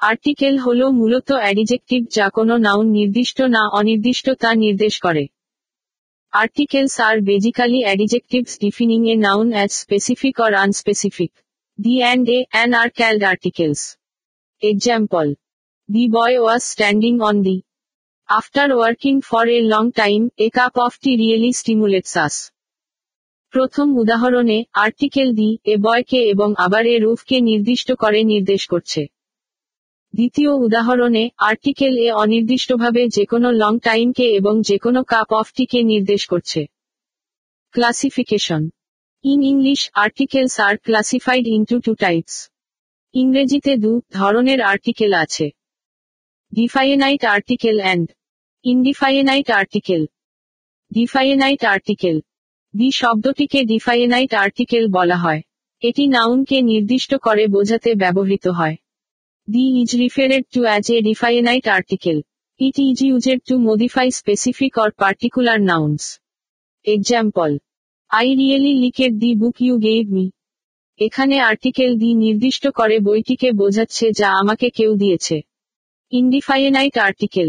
Article হল মূলত adjective যা কোনো নাউন নির্দিষ্ট না অনির্দিষ্ট তা নির্দেশ করে। Articles are basically adjectives defining a noun as specific or unspecific. The and a an are called articles. Example. The boy was standing on the. After working for a long time, a cup of tea really stimulates us. প্রথম উদাহরণে, article the, এ বয়কে এবং আবার এ রুফকে নির্দিষ্ট করে নির্দেশ করছে। দ্বিতীয় উদাহরণে, আর্টিকেল এ অনির্দিষ্টভাবে যেকোনো লং টাইমকে এবং যেকোনো কাপ অফ টিকে নির্দেশ করছে। Classification in English articles are classified into two types ইংরেজিতে দু ধরনের আর্টিকেল আছে। Definite article and indefinite article definite article the শব্দটিকে ডিফাইনাইট আর্টিকেল বলা হয়। এটি নাউনকে নির্দিষ্ট করে বোঝাতে ব্যবহৃত হয়। The is referred to as a definite article. It is used to modify specific or particular nouns. Example. I really liked the book you gave me. এখানে আর্টিকেল দি নির্দিষ্ট করে বইটিকে বোঝাচ্ছে যা আমাকে কেউ দিয়েছে ইনডিফাইনাইট আর্টিকেল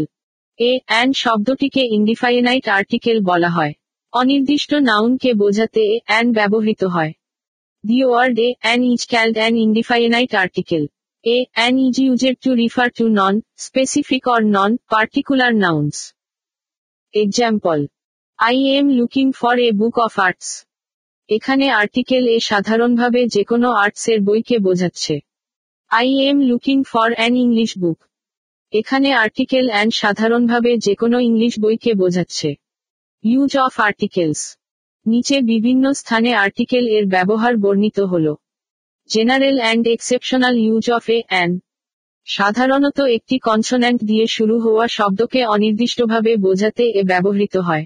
এ অ্যান্ড শব্দটিকে ইনডিফাইনাইট আর্টিকেল বলা হয় অনির্দিষ্ট নাউনকে বোঝাতে এ অ্যান্ড ব্যবহৃত হয় the word a an is called an indefinite article A, an is used to refer to non-specific or non-particular nouns. Example. I am looking for a book of arts. এখানে article a সাধারণভাবে যে যেকোনো আর্টসের বইকে বোঝাচ্ছে I am looking for an English book এখানে article and সাধারণভাবে যেকোনো ইংলিশ বইকে বোঝাচ্ছে ইউজ অফ আর্টিকেলস নিচে বিভিন্ন স্থানে আর্টিকেল এর ব্যবহার বর্ণিত হলো general and exceptional use of a an. সাধারণত একটি কনসোন্যান্ট দিয়ে শুরু হওয়া শব্দকে অনির্দিষ্টভাবে বোঝাতে এ ব্যবহৃত হয়।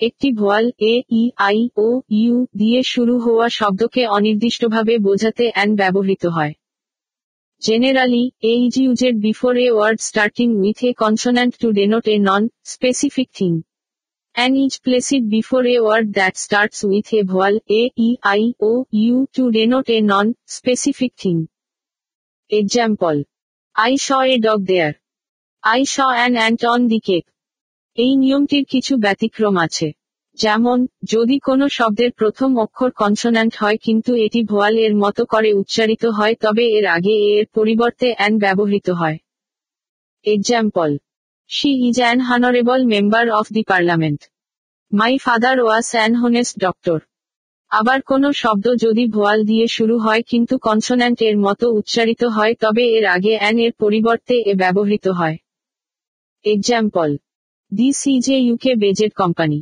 একটি vowel, A, E, I, O, U দিয়ে শুরু হওয়া শব্দকে অনির্দিষ্টভাবে বোঝাতে অ্যান ব্যবহৃত হয়। Generally, a is used before a word starting with a consonant to denote a non specific thing. And is placed before a word that starts with a vowel a, e, i, o, u to denote a non-specific thing. Example. I saw a dog there. I saw an ant on the cake. এই নিয়মটির কিছু ব্যতিক্রম আছে যেমন যদি কোনো শব্দের প্রথম অক্ষর কনসোন্যান্ট হয় কিন্তু এটি ভোয়াল এর মতো করে উচ্চারিত হয় তবে এর আগে এর পরিবর্তে অ্যান ব্যবহৃত হয় example She is an honorable member of the parliament. My father was an honest doctor. আবার কোনো শব্দ যদি ভোয়াল দিয়ে শুরু হয় কিন্তু কনসোন্যান্ট এর মতো উচ্চারিত হয়, তবে এর আগে অ্যান এর পরিবর্তে এ ব্যবহৃত হয় example this is a UK based company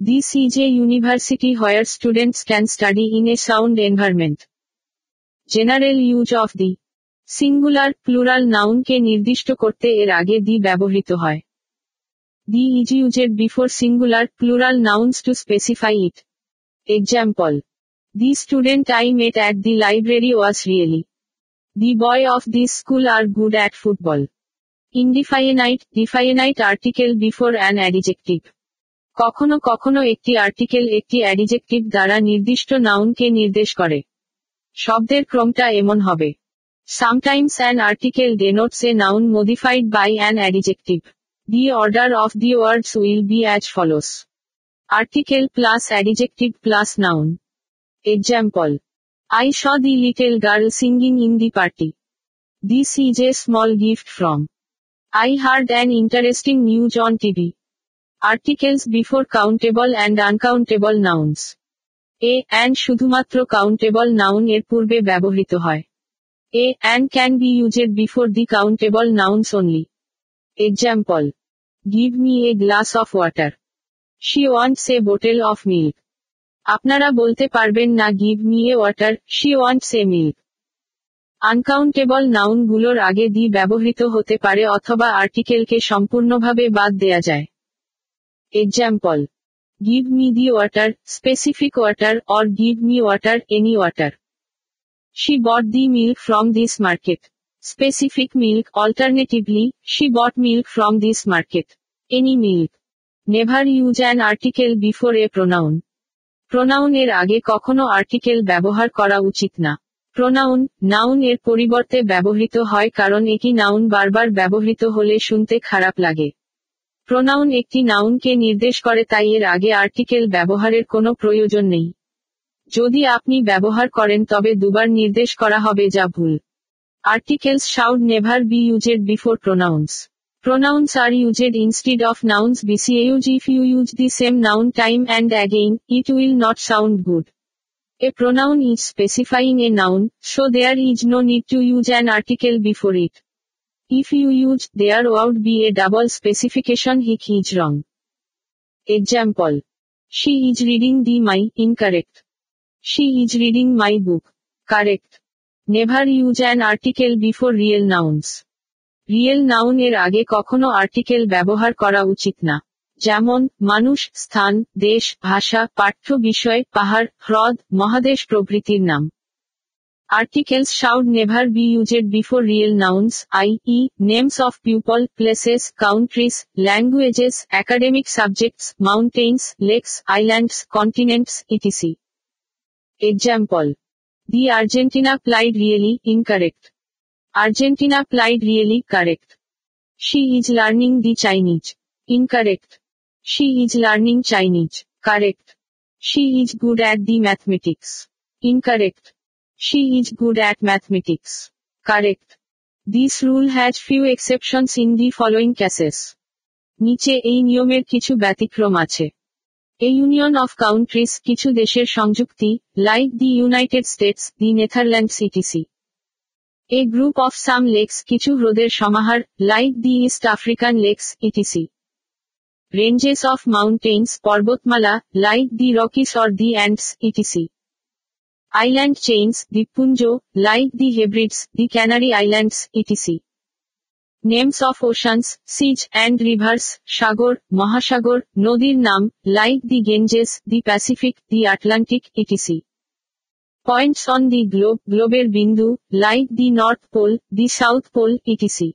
this is a university where students can study in a sound environment general use of the singular, plural নাউনকে নির্দিষ্ট করতে এর আগে দি ব্যবহৃত হয়। The is used before singular, plural nouns to specify it. Example the student I met at the library was really the boy of this school are good at football indefinite definite article before an adjective কখনো কখনো একটি article একটি adjective দ্বারা নির্দিষ্ট নাউনকে নির্দেশ করে। শব্দের ক্রমটা এমন হবে। Sometimes an article denotes a noun modified by an adjective. The order of the words will be as follows. Article plus adjective plus noun. Example. I saw the little girl singing in the party. This is a small gift from. I heard an interesting news on TV. Articles before countable and uncountable nouns. A and শুধুমাত্র countable noun এর পূর্বে ব্যবহৃত হয় A and can be used before the countable nouns only. Example. Give me a glass of water. She wants a bottle of milk. আপনারা বলতে পারবেন না give me a water she wants a milk uncountable নাউনগুলোর আগে the ব্যবহৃত হতে পারে অথবা আর্টিকেলকে সম্পূর্ণভাবে বাদ দেয়া যায় Example. Give me the water, specific water, or give me water, any water. She bought the milk from this market. Specific milk, alternatively, she bought milk from this market. Any milk. Never use an article before a pronoun. Pronoun এর আগে কখনো article ব্যবহার করা উচিত না pronoun noun এর পরিবর্তে ব্যবহৃত হয় কারণ একই নাউন বারবার ব্যবহৃত হলে শুনতে খারাপ লাগে প্রোনাউন একটি নাউনকে নির্দেশ করে তাই এর আগে আর্টিকেল ব্যবহারের কোনো প্রয়োজন নেই যদি আপনি ব্যবহার করেন তবে দুবার নির্দেশ করা হবে যা ভুল articles should never be used before pronouns Pronouns are used instead of nouns bcauj if you use the same noun time and again, it will not sound good. A pronoun is specifying a noun, so there is no need to use an article before it. If you use, there would be a double specification hic is wrong. Example. She is reading the my, incorrect. She is reading my book correct never use an article before real nouns real noun এর আগে কখনো article ব্যবহার করা উচিত না। যেমন, মানুষ, স্থান, দেশ, ভাষা, পাঠ্য বিষয়, পাহাড়, হ্রদ, মহাদেশ প্রভৃতির নাম। Articles should never be used before real nouns i e names of people places countries languages academic subjects mountains lakes islands continents etc Example. The Argentina played really incorrect. Argentina played really correct. She is learning the Chinese. Incorrect. She is learning Chinese. Correct. She is good at the mathematics. Incorrect. She is good at mathematics. Correct. This rule has few exceptions in the following cases. নিচে এই নিয়মের কিছু ব্যতিক্রম আছে এ union of countries কিছু দেশের সংযুক্তি like the United States the Netherlands etc a group of some lakes কিছু হ্রদের সমাহার like the East African lakes etc ranges of mountains পর্বতমালা like the Rockies or the Andes etc island chains দ্বীপপুঞ্জ like the Hebrides the Canary Islands etc names of oceans seas and rivers সাগর, মহাসাগর, নদীর নাম like the Ganges the Pacific the Atlantic etc points on the globe গ্লোবের বিন্দু like the North Pole the South Pole etc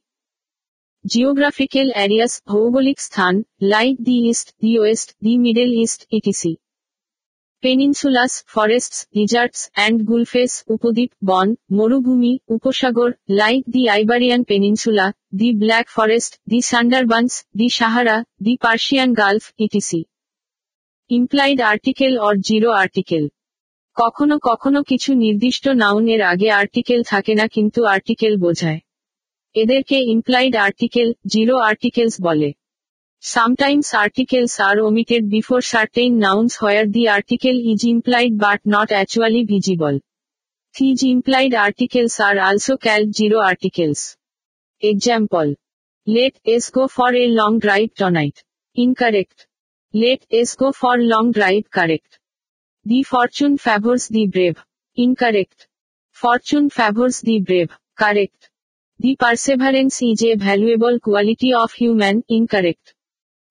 geographical areas ভৌগোলিক স্থান like the East the West the Middle East etc peninsulas, forests deserts and gulfs, উপদ্বীপ, বন, মরুভূমি, উপসাগর, like the Iberian Peninsula, the Black Forest, the Sundarbans, the Sahara, the Persian Gulf, etc. Implied article or zero article. কখনো কখনো কিছু নির্দিষ্ট নাউনের আগে article থাকে না, কিন্তু আর্টিকেল বোঝায়। এদেরকে ইমপ্লাইড আর্টিকেল, জিরো আর্টিকেলস বলে। Sometimes articles are omitted before certain nouns where the article is implied but not actually visible. These implied articles are also called zero articles. Example. Let us go for a long drive tonight. Incorrect. Let us go for long drive correct. The fortune favors the brave. Incorrect. Fortune favors the brave. Correct. The perseverance is a valuable quality of human. Incorrect.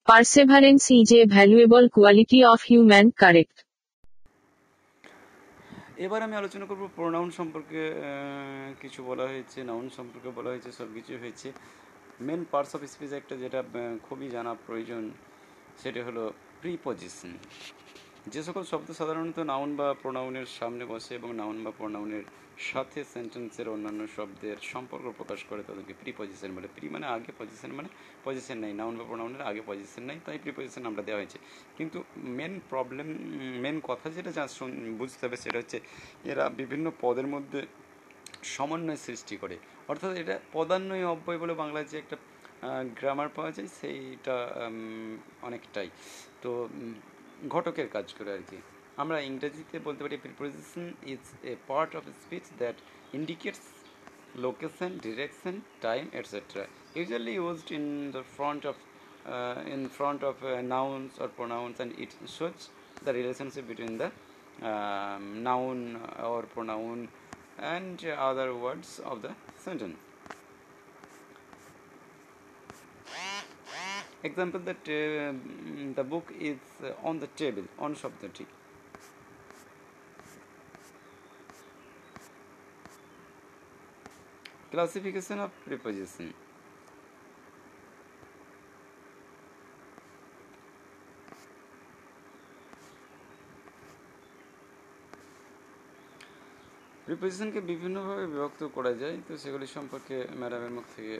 Perseverance is a valuable quality of human. Correct. এবার আমি আলোচনা করব pronoun সম্পর্কে কিছু বলা হয়েছে noun সম্পর্কে বলা হয়েছে সব কিছু হয়েছে মেন পার্টস অফ স্পিচ একটা যেটা খুবই জানা প্রয়োজন, সেটা হলো প্রিপজিশন যে সকল শব্দ সাধারণত নাউন বা প্রোনাউনের সামনে বসে এবং নাউন বা প্রোনাউনের সাথে সেন্টেন্সের অন্যান্য শব্দের সম্পর্ক প্রকাশ করে তাদেরকে প্রি প্রিপজিশন বলে। প্রি মানে আগে পজিশন মানে পজিশন নেই, নাউন বা প্রোনাউনের আগে পজিশন নেই, তাই প্রিপজিশন আমরা দেওয়া হয়েছে। কিন্তু মেন প্রবলেম মেন কথা যেটা যা বুঝতে হবে সেটা হচ্ছে এরা বিভিন্ন পদের মধ্যে সমন্বয় সৃষ্টি করে। অর্থাৎ এটা পদান্বয় অব্যয় বলে বাংলায় যে একটা গ্রামার পাওয়া যায়, সেইটা অনেকটাই। তো ঘটকের কাজ করে আর কি। আমরা ইংরেজিতে বলতে পারি preposition is a part of speech that indicates location direction time etcetera usually used in the front of in front of nouns or pronouns and it shows the relationship between the noun or pronoun and other words of the sentence example the the book is on the table on শব্দটি classification of preposition. প্রিপোজিশনকে বিভিন্নভাবে বিভক্ত করা যায়, তো সেগুলি সম্পর্কে ম্যাডামের মুখ থেকে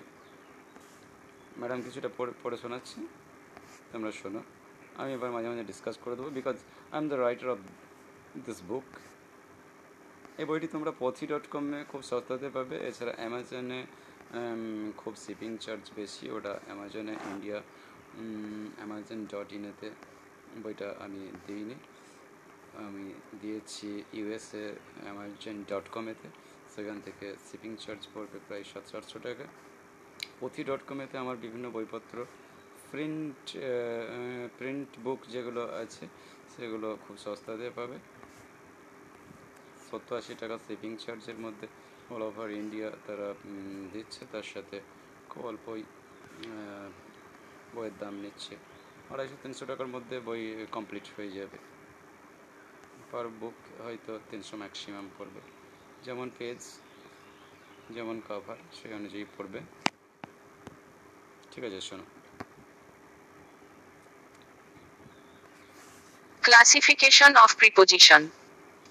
ম্যাডাম কিছুটা পড়ে পড়ে শোনাচ্ছি। তোমরা শোনো। আমি এবার মাঝে মাঝে ডিসকাস করে দেবো because I am the writer of this book এই বইটি তোমরা পথি ডট কমে খুব সস্তাতে পাবে। এছাড়া অ্যামাজনে খুব শিপিং চার্জ বেশি। ওটা অ্যামাজনে ইন্ডিয়া অ্যামাজন ডট ইনেতে বইটা আমি দিইনি। আমি দিয়েছি ইউএসএ অ্যামাজন ডট কমেতে সেখান থেকে শিপিং চার্জ পড়বে প্রায় সাতশো আটশো টাকা। পথি ডট কমেতে আমার বিভিন্ন বইপত্র প্রিন্ট প্রিন্ট বুক যেগুলো আছে, সেগুলো খুব সস্তাতে পাবে। সত্তর আশি টাকা শিপিং চার্জের মধ্যে অল ওভার ইন্ডিয়া তারা দিচ্ছে। তার সাথে খুব অল্পই বইয়ের দাম নিচ্ছে। আড়াইশো, তিনশো টাকার মধ্যে বই কমপ্লিট হয়ে যাবে। পার বুক হয়তো তিনশো ম্যাক্সিমাম পড়বে। যেমন পেজ যেমন কভার সেই অনুযায়ী পড়বে। ঠিক আছে, শোনো। Classification of preposition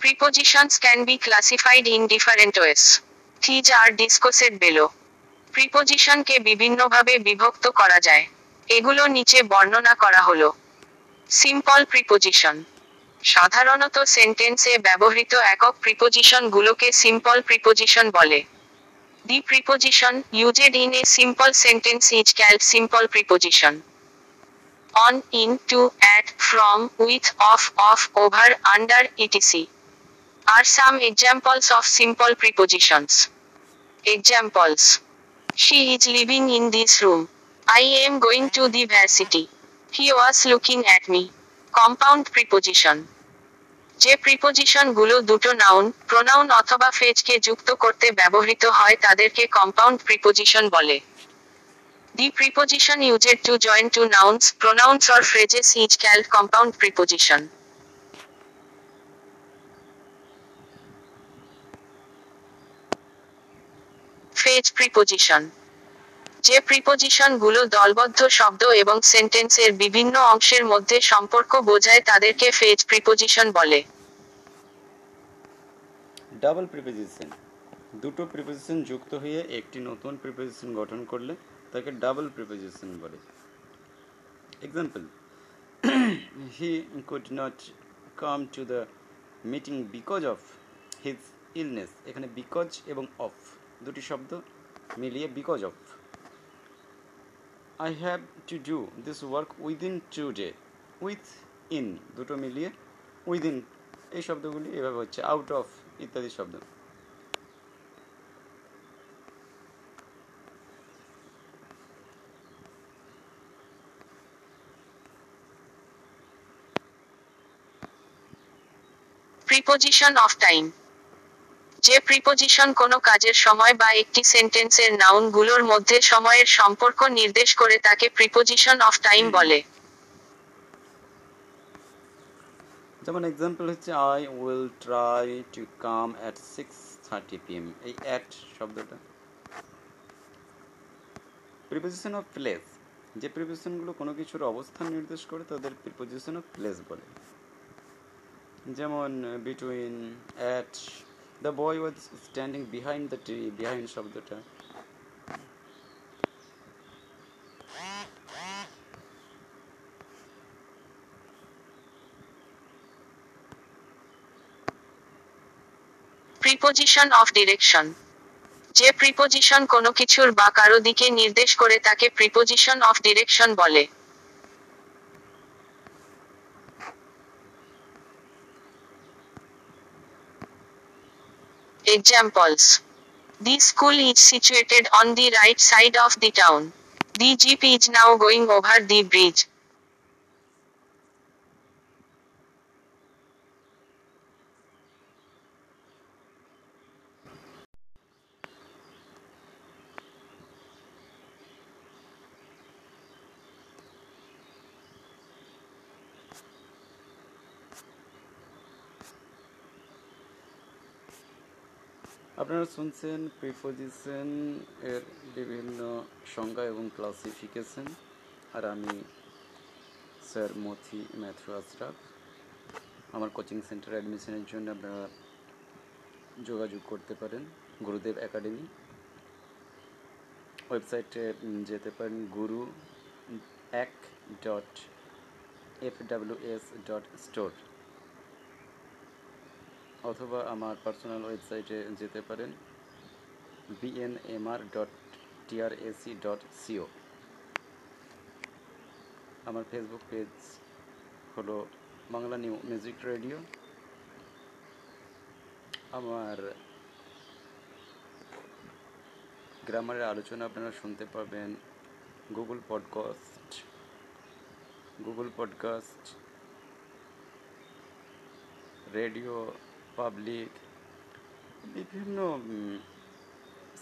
prepositions can be classified in different ways these are discussed below প্রিপোজিশনকে বিভিন্নভাবে বিভক্ত করা যায়। এগুলো নিচে বর্ণনা করা হলো। সিম্পল প্রিপোজিশন সাধারণত সেন্টেন্সে ব্যবহৃত একক প্রিপোজিশনগুলোকে সিম্পল প্রিপোজিশন বলে। The preposition used in a simple sentence is called simple preposition. On, in, to, at, from, with, of, of, over, under, etc. Are some examples of simple prepositions. Examples. She is living in this room. I am going to the varsity. He was looking at me. Compound preposition. যে প্রিপোজিশনগুলো দুটো noun pronoun অথবা ফেজকে যুক্ত করতে ব্যবহৃত হয় তাদেরকে compound preposition বলে। The preposition used to join two nouns pronouns or phrases is call compound preposition phrase preposition যে প্রিপোজিশনগুলো দলবদ্ধ শব্দ এবং সেন্টেন্সের বিভিন্ন অংশের মধ্যে সম্পর্ক বোঝায় তাদেরকে ফেজ প্রিপোজিশন বলে। ডাবল প্রিপোজিশন দুটো প্রিপোজিশন যুক্ত হয়ে একটি নতুন প্রিপোজিশন গঠন করলে তাকে ডাবল প্রিপোজিশন বলে। Example he could not come to the meeting because of his illness এখানে বিকজ এবং অফ দুটি শব্দ মিলিয়ে because of I have to do this work within today with in দুটো মিলিয়ে উইদিন এই শব্দগুলি এভাবে হচ্ছে আউট অফ ইত্যাদি শব্দ। প্রিপোজিশন অফ টাইম যে প্রিপোজিশন কোনো কাজের সময় বা একটি সেন্টেন্সের নাউনগুলোর মধ্যে সময়ের সম্পর্ক নির্দেশ করে তাকে প্রিপোজিশন অফ টাইম বলে। যেমন এক্সাম্পল হচ্ছে I will try to come at six thirty PM এই অ্যাট শব্দটা। প্রিপোজিশন অফ প্লেস যে প্রিপোজিশনগুলো কোনো কিছুর অবস্থান নির্দেশ করে তাদের প্রিপোজিশন অফ প্লেস বলে। যেমন between at the boy was standing behind the tree behind শব্দটা প্রিপোজিশন অফ ডিরেকশন যে প্রিপোজিশন কোনো কিছুর বা কারও দিকে নির্দেশ করে তাকে প্রিপোজিশন অফ ডিরেকশন বলে। Examples The school is situated on the right side of the town. The jeep is now going over the bridge. আপনারা শুনছেন প্রিপোজিশন এর বিভিন্ন সংজ্ঞা এবং ক্লাসিফিকেশন আর আমি স্যার মথি ম্যাথু আশরাফ। আমার কোচিং সেন্টার অ্যাডমিশনের জন্য আপনারা যোগাযোগ করতে পারেন, গুরুদেব একাডেমি। ওয়েবসাইটে যেতে পারেন গুরু এক dot F W S dot store অথবা আমার পার্সোনাল ওয়েবসাইটে যেতে পারেন BNMR dot TRAC dot CO আমার ফেসবুক পেজ হলো বাংলা নিউ মিউজিক রেডিও। আমার গ্রামারের আলোচনা আপনারা শুনতে পাবেন Google podcast Google podcast radio public বিভিন্ন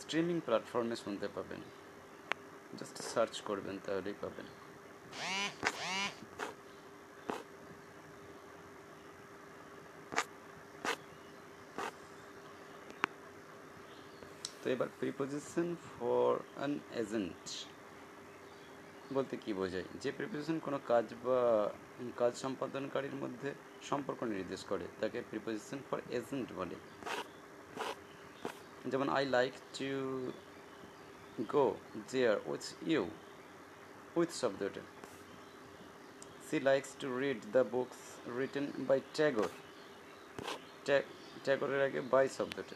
স্ট্রিমিং প্ল্যাটফর্মে শুনতে পাবেন। জাস্ট সার্চ করবেন, তাহলেই পাবেন। তো এবার প্রিপোজিশন ফর অ্যান এজেন্ট বলতে কি বোঝায়? যে প্রিপোজিশন কোনো কাজ বা কাজ সম্পাদনকারীর মধ্যে সম্পর্ক নির্দেশ করে, তাকে প্রিপোজিশন ফর এজেন্ট বলে। যেমন I like to go there with you with শব্দটা। She likes to read the books written by Tagore ট্যাগরের আগে বাই শব্দটা।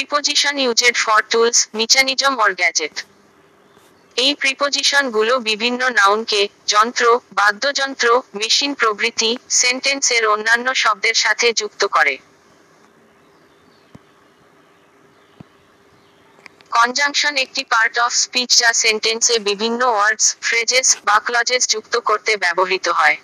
Preposition used for tools, mechanism or gadget. এই প্রিপোজিশনগুলো বিভিন্ন নাউনকে যন্ত্র বাদ্যযন্ত্র মেশিন প্রভৃতি সেন্টেন্সের অন্যান্য শব্দের সাথে যুক্ত করে কনজাংশন একটি পার্ট অফ স্পিচ যা সেন্টেন্সে বিভিন্ন ওয়ার্ডস ফ্রেজেস বা ক্লজেস যুক্ত করতে ব্যবহৃত হয়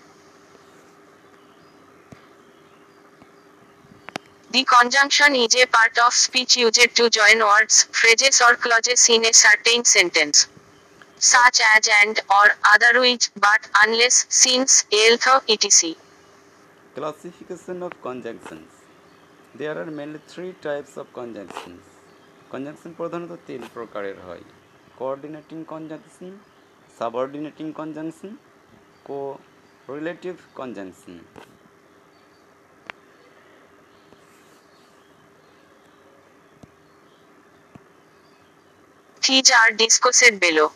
The conjunction is a part of speech used to join words, phrases or clauses in a certain sentence. Such as and, or, otherwise, but, unless, since, else, etc. Classification of conjunctions. There are mainly three types of conjunctions. Conjunction প্রধানত তিন প্রকারের হয় coordinating conjunction subordinating conjunction correlative conjunction these are discussed below.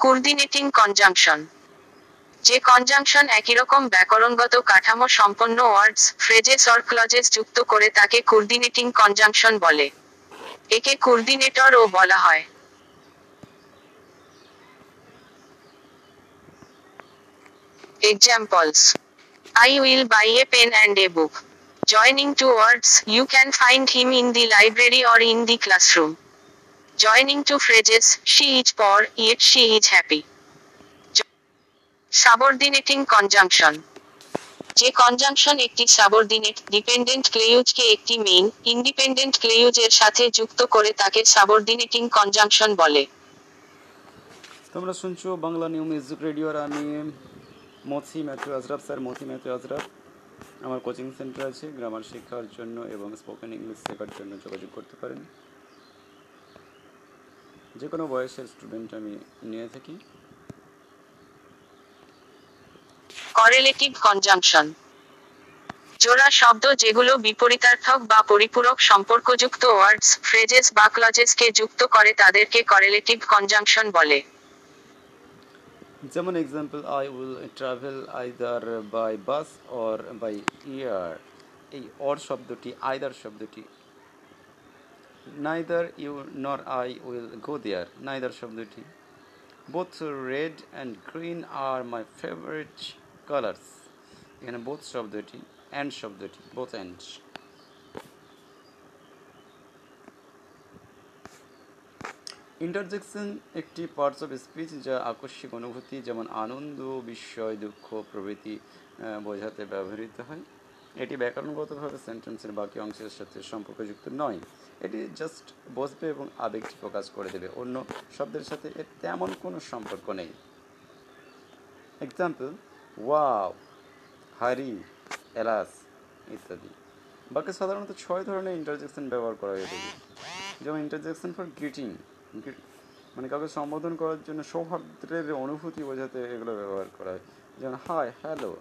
Coordinating conjunction যে conjunction একই রকম ব্যাকরণগত কাঠামো সম্পন্ন words phrases or clauses যুক্ত করে তাকে কোর্ডিনেটিং কনজাংশন বলে। একে কোর্ডিনেটর ও বলা হয়। Examples I will buy a pen and a book joining two words you can find him in the library or in the classroom Joining two phrases, she is poor, yet she is happy. Subordinating conjunction যে conjunction একটি subordinate dependent ক্লেইউজকে একটি main independent ক্লেইউজের সাথে যুক্ত করে তাকে subordinating conjunction বলে। তোমরা শুনছো বাংলা নিউ মিউজিক রেডিওর আমি Mothi Matthew Azraf sir Mothi Matthew Azraf আমার কোচিং সেন্টার আছে গ্রামার শেখার জন্য এবং স্পোকেন ইংলিশ শেখার জন্য যোগাযোগ করতে পারেন। যে কোনো বয়সের স্টুডেন্ট আমি নিয়ে থাকি। করেলেটিভ কনজাংশন জোড়া শব্দ যেগুলো বিপরীতার্থক বা পরিপূরক সম্পর্কযুক্ত ওয়ার্ডস ফ্রেজেস বা ক্লজেসকে যুক্ত করে তাদেরকে করেলেটিভ কনজাংশন বলে। যেমন example I will travel either by bus or by air এই অর শব্দটি আইদার শব্দটি neither you nor I will go there neither শব্দটি both red and green are my favourite colours এখানে বোথ শব্দটি and শব্দটি both and interjection একটি parts of speech যা আকস্মিক অনুভূতি, যেমন আনন্দ, বিস্ময়, দুঃখ, প্রভৃতি বোঝাতে ব্যবহৃত হয়। এটি ব্যাকরণগতভাবে সেন্টেন্সের বাকি অংশের সাথে সম্পর্কযুক্ত নয়। এটি জাস্ট বসবে এবং আবেগটি প্রকাশ করে দেবে। অন্য শব্দের সাথে এর তেমন কোনো সম্পর্ক নেই। এক্সাম্পল ওয়াও হারি এলাস ইত্যাদি। বাকি সাধারণত ছয় ধরনের ইন্টারজেকশন ব্যবহার করা হয়ে থাকে। যেমন ইন্টারজেকশন ফর গ্রিটিং মানে কাউকে সম্বোধন করার জন্য সৌহার্দ্যের অনুভূতি বোঝাতে এগুলো ব্যবহার করা হয়। যেমন hi hello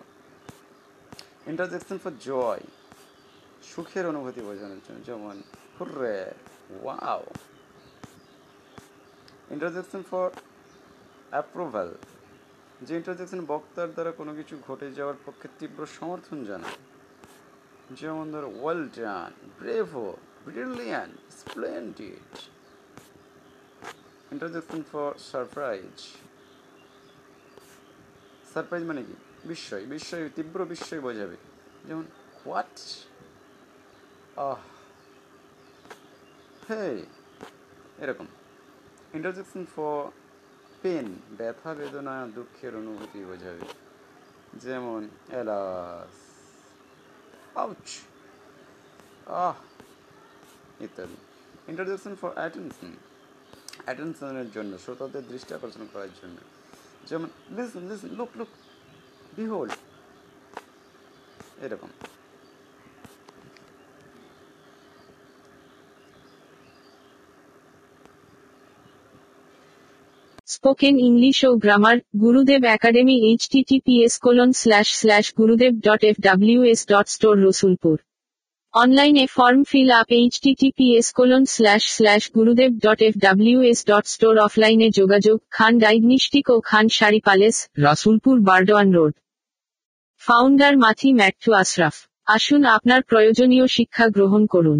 interjection for joy সুখের অনুভূতি বোঝানোর জন্য, যেমন, hurray, wow. Interjection for approval যে ইন্টারজেকশন বক্তার দ্বারা কোনো কিছু ঘটে যাওয়ার পক্ষে তীব্র সমর্থন জানায়। যেমন ধর well done bravo brilliant splendid interjection for surprise surprise মানে কি? বিস্ময় বিস্ময়, তীব্র বিস্ময় বোঝাবে যেমন হোয়াট আহ হে এরকম। ইন্টারজেকশন ফর পেন ব্যথা, বেদনা, দুঃখের অনুভূতি বোঝাবে যেমন এলাস আউচ আহ, ইত্যাদি। ইন্ট্রোডাকশন ফর অ্যাটেনশন অ্যাটেনশনের জন্য, শ্রোতাদের দৃষ্টি আকর্ষণ করার জন্য। যেমন listen listen look look behold এরকম। স্পোকেন ইংলিশ ও grammar Gurudev Academy HTTPS colon slash slash Gurudev dot F W S dot store Rasulpur অনলাইনে form fill up HTTPS colon slash slash Gurudev dot F W S dot store অফলাইনে যোগাযোগ Khan diagnostic ও Khan Sari Palace Rasulpur Burdwan Road founder Mathi Matthew Ashraf আসুন আপনার প্রয়োজনীয় শিক্ষা গ্রহণ করুন।